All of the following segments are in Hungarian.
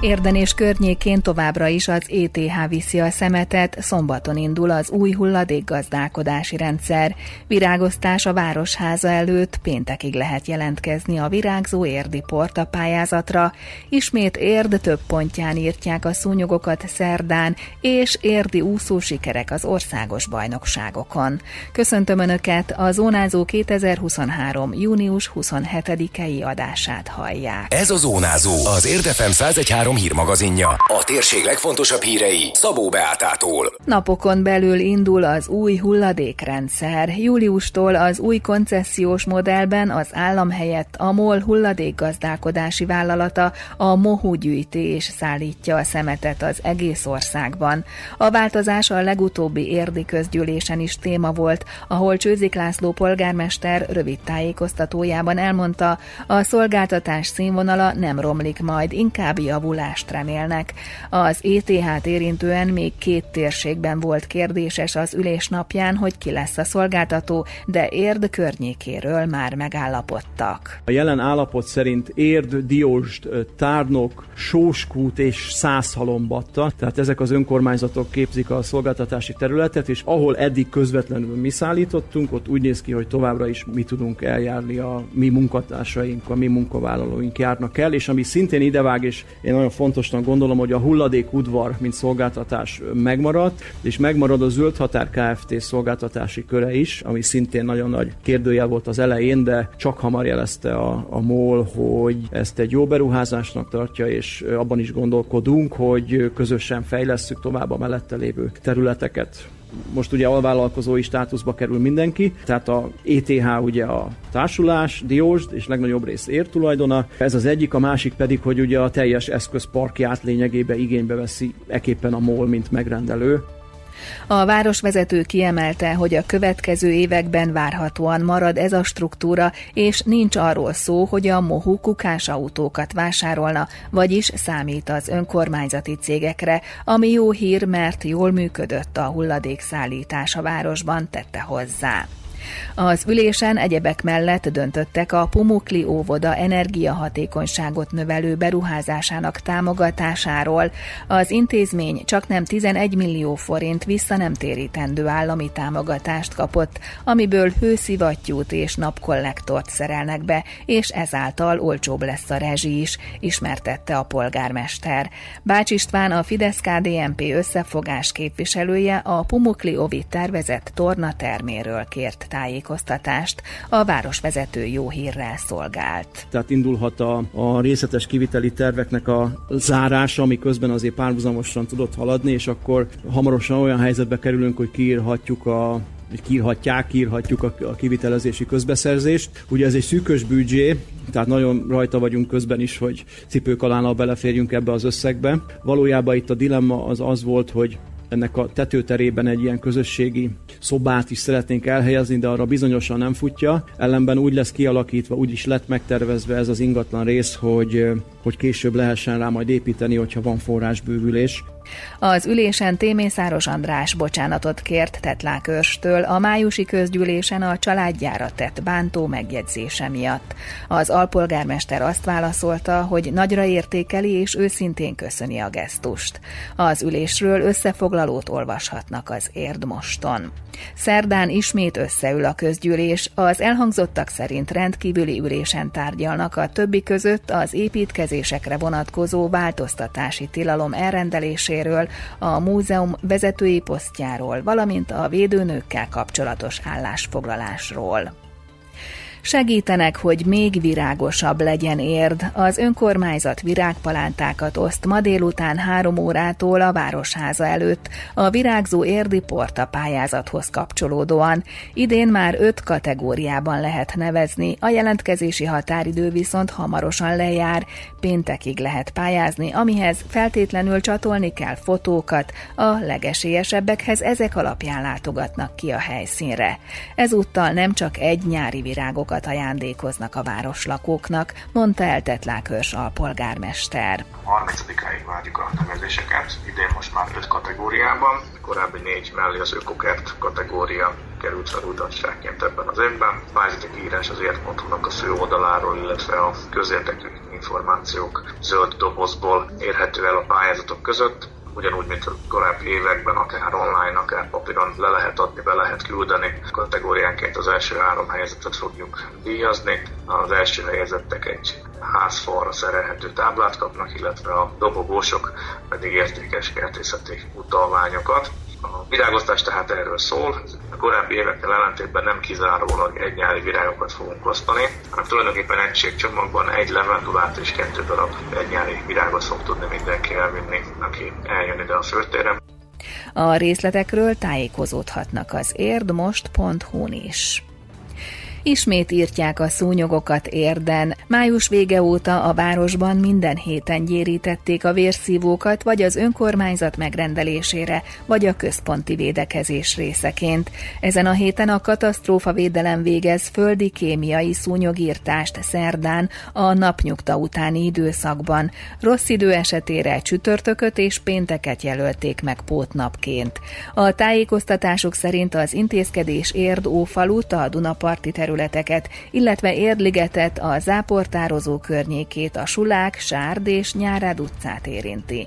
Érden és környékén továbbra is az ETH viszi a szemetet, szombaton indul az új hulladékgazdálkodási rendszer. Virágoztás a Városháza előtt, péntekig lehet jelentkezni a virágzó érdi porta pályázatra. Ismét érd több pontján írtják a szúnyogokat szerdán, és érdi úszó sikerek az országos bajnokságokon. Köszöntöm Önöket, a Zónázó 2023. június 27-i adását hallják. Ez a Zónázó, az Érdefem 113 3 hírmagazinja. A térség legfontosabb hírei Szabó Beátától. Napokon belül indul az új hulladékrendszer. Júliustól az új koncesziós modellben az állam helyett a MOL hulladékgazdálkodási vállalata a Mohu gyűjtés szállítja a szemetet az egész országban. A változás a legutóbbi érdi közgyűlésen is téma volt, ahol Csőzik László polgármester rövid tájékoztatójában elmondta, a szolgáltatás színvonala nem romlik majd, inkább javul javulást remélnek. Az ETH-t érintően még két térségben volt kérdéses az ülés napján, hogy ki lesz a szolgáltató, de Érd környékéről már megállapodtak. A jelen állapot szerint Érd, Diósd, Tárnok, Sóskút és Szászhalombatta, tehát ezek az önkormányzatok képzik a szolgáltatási területet, és ahol eddig közvetlenül mi szállítottunk, ott úgy néz ki, hogy továbbra is mi tudunk eljárni, a mi munkatársaink, a mi munkavállalóink járnak el, és ami szintén idevág, és én nagyon fontosnak gondolom, hogy a hulladék udvar, mint szolgáltatás megmaradt, és megmarad a Zöld Határ Kft. szolgáltatási köre is, ami szintén nagyon nagy kérdőjel volt az elején, de csak hamar jelezte a, a MOL, hogy ezt egy jó beruházásnak tartja, és abban is gondolkodunk, hogy közösen fejlesszük tovább a mellette lévő területeket most ugye alvállalkozói státuszba kerül mindenki, tehát a ETH ugye a társulás, Diósd és legnagyobb rész értulajdona. Ez az egyik, a másik pedig, hogy ugye a teljes eszközparkját lényegében igénybe veszi eképpen a MOL, mint megrendelő. A városvezető kiemelte, hogy a következő években várhatóan marad ez a struktúra, és nincs arról szó, hogy a Mohu kukás autókat vásárolna, vagyis számít az önkormányzati cégekre, ami jó hír, mert jól működött a hulladékszállítás a városban, tette hozzá. Az ülésen egyebek mellett döntöttek a Pumukli óvoda energiahatékonyságot növelő beruházásának támogatásáról. Az intézmény csak nem 11 millió forint vissza nem térítendő állami támogatást kapott, amiből hőszivattyút és napkollektort szerelnek be, és ezáltal olcsóbb lesz a rezsi is, ismertette a polgármester. Bács István a Fidesz-KDNP összefogás képviselője a Pumukli Ovi tervezett torna terméről kért tájékoztatást. A városvezető jó hírrel szolgált. Tehát indulhat a, a részletes kiviteli terveknek a zárása, ami közben azért párhuzamosan tudott haladni, és akkor hamarosan olyan helyzetbe kerülünk, hogy kiírhatjuk a kiírhatják, kiírhatjuk a, a kivitelezési közbeszerzést. Ugye ez egy szűkös büdzsé, tehát nagyon rajta vagyunk közben is, hogy cipők alá beleférjünk ebbe az összegbe. Valójában itt a dilemma az az volt, hogy ennek a tetőterében egy ilyen közösségi szobát is szeretnénk elhelyezni, de arra bizonyosan nem futja. Ellenben úgy lesz kialakítva, úgy is lett megtervezve ez az ingatlan rész, hogy, hogy később lehessen rá majd építeni, hogyha van forrásbővülés. Az ülésen Témészáros András bocsánatot kért Tetlákörstől a májusi közgyűlésen a családjára tett bántó megjegyzése miatt. Az alpolgármester azt válaszolta, hogy nagyra értékeli és őszintén köszöni a gesztust. Az ülésről összefoglalót olvashatnak az Érdmoston. Szerdán ismét összeül a közgyűlés, az elhangzottak szerint rendkívüli ülésen tárgyalnak a többi között az építkezésekre vonatkozó változtatási tilalom elrendelésé szerepéről, a múzeum vezetői posztjáról, valamint a védőnőkkel kapcsolatos állásfoglalásról. Segítenek, hogy még virágosabb legyen érd. Az önkormányzat virágpalántákat oszt ma délután három órától a Városháza előtt a virágzó érdi porta pályázathoz kapcsolódóan. Idén már öt kategóriában lehet nevezni, a jelentkezési határidő viszont hamarosan lejár, péntekig lehet pályázni, amihez feltétlenül csatolni kell fotókat, a legesélyesebbekhez ezek alapján látogatnak ki a helyszínre. Ezúttal nem csak egy nyári virágok bántókat ajándékoznak a városlakóknak, mondta el Tetlákörs alpolgármester. 30-áig várjuk a nevezéseket, idén most már 5 kategóriában, korábbi négy mellé az ökokert kategória került fel újdonságként ebben az évben. Pályázati írás az ért.hu-nak a fő oldaláról, illetve a közérdekű információk zöld dobozból érhető el a pályázatok között ugyanúgy, mint a korábbi években, akár online, akár papíron le lehet adni, be lehet küldeni. Kategóriánként az első három helyezetet fogjuk díjazni. Az első helyezettek egy házfalra szerelhető táblát kapnak, illetve a dobogósok pedig értékes kertészeti utalványokat. A virágoztás tehát erről szól. A korábbi évekkel ellentétben nem kizárólag egy nyári virágokat fogunk osztani, hanem tulajdonképpen egységcsomagban egy levendulát és kettő darab egy nyári virágot fog tudni mindenki elvinni, aki eljön ide a főtérre. A részletekről tájékozódhatnak az érdmost.hu-n is. Ismét írtják a szúnyogokat érden. Május vége óta a városban minden héten gyérítették a vérszívókat, vagy az önkormányzat megrendelésére, vagy a központi védekezés részeként. Ezen a héten a katasztrófa védelem végez földi kémiai szúnyogírtást szerdán a napnyugta utáni időszakban. Rossz idő esetére csütörtököt és pénteket jelölték meg pótnapként. A tájékoztatások szerint az intézkedés érd ófalut a Dunaparti terület területeket, illetve Érdligetet, a záportározó környékét, a Sulák, Sárd és Nyárád utcát érinti.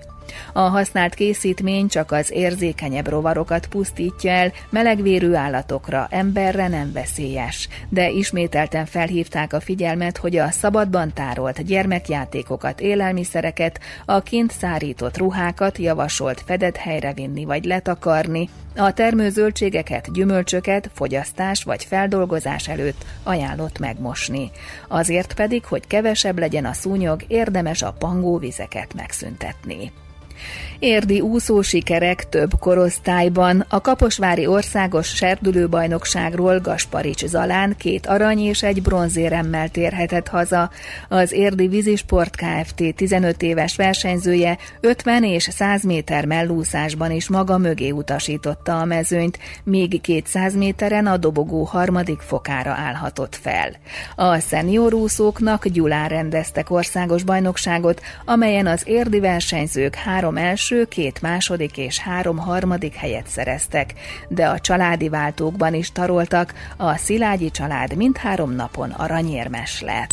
A használt készítmény csak az érzékenyebb rovarokat pusztítja el, melegvérű állatokra, emberre nem veszélyes. De ismételten felhívták a figyelmet, hogy a szabadban tárolt gyermekjátékokat, élelmiszereket, a kint szárított ruhákat javasolt fedett helyre vinni vagy letakarni, a termőzöldségeket, gyümölcsöket fogyasztás vagy feldolgozás előtt ajánlott megmosni. Azért pedig, hogy kevesebb legyen a szúnyog, érdemes a pangóvizeket megszüntetni. Érdi úszó sikerek több korosztályban. A Kaposvári Országos Serdülőbajnokságról Gasparics Zalán két arany és egy bronzéremmel térhetett haza. Az Érdi Vízisport Kft. 15 éves versenyzője 50 és 100 méter mellúszásban is maga mögé utasította a mezőnyt, míg 200 méteren a dobogó harmadik fokára állhatott fel. A szenior úszóknak Gyulán rendeztek országos bajnokságot, amelyen az érdi versenyzők három első első, két második és három harmadik helyet szereztek, de a családi váltókban is taroltak, a Szilágyi család mindhárom napon aranyérmes lett.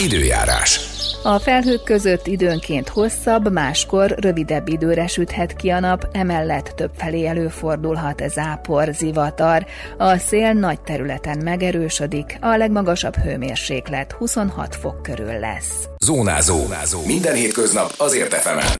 Időjárás. A felhők között időnként hosszabb, máskor rövidebb időre süthet ki a nap, emellett többfelé előfordulhat zápor, zivatar. A szél nagy területen megerősödik, a legmagasabb hőmérséklet 26 fok körül lesz. Zónázó. Zónázó. Minden hétköznap azért efemen.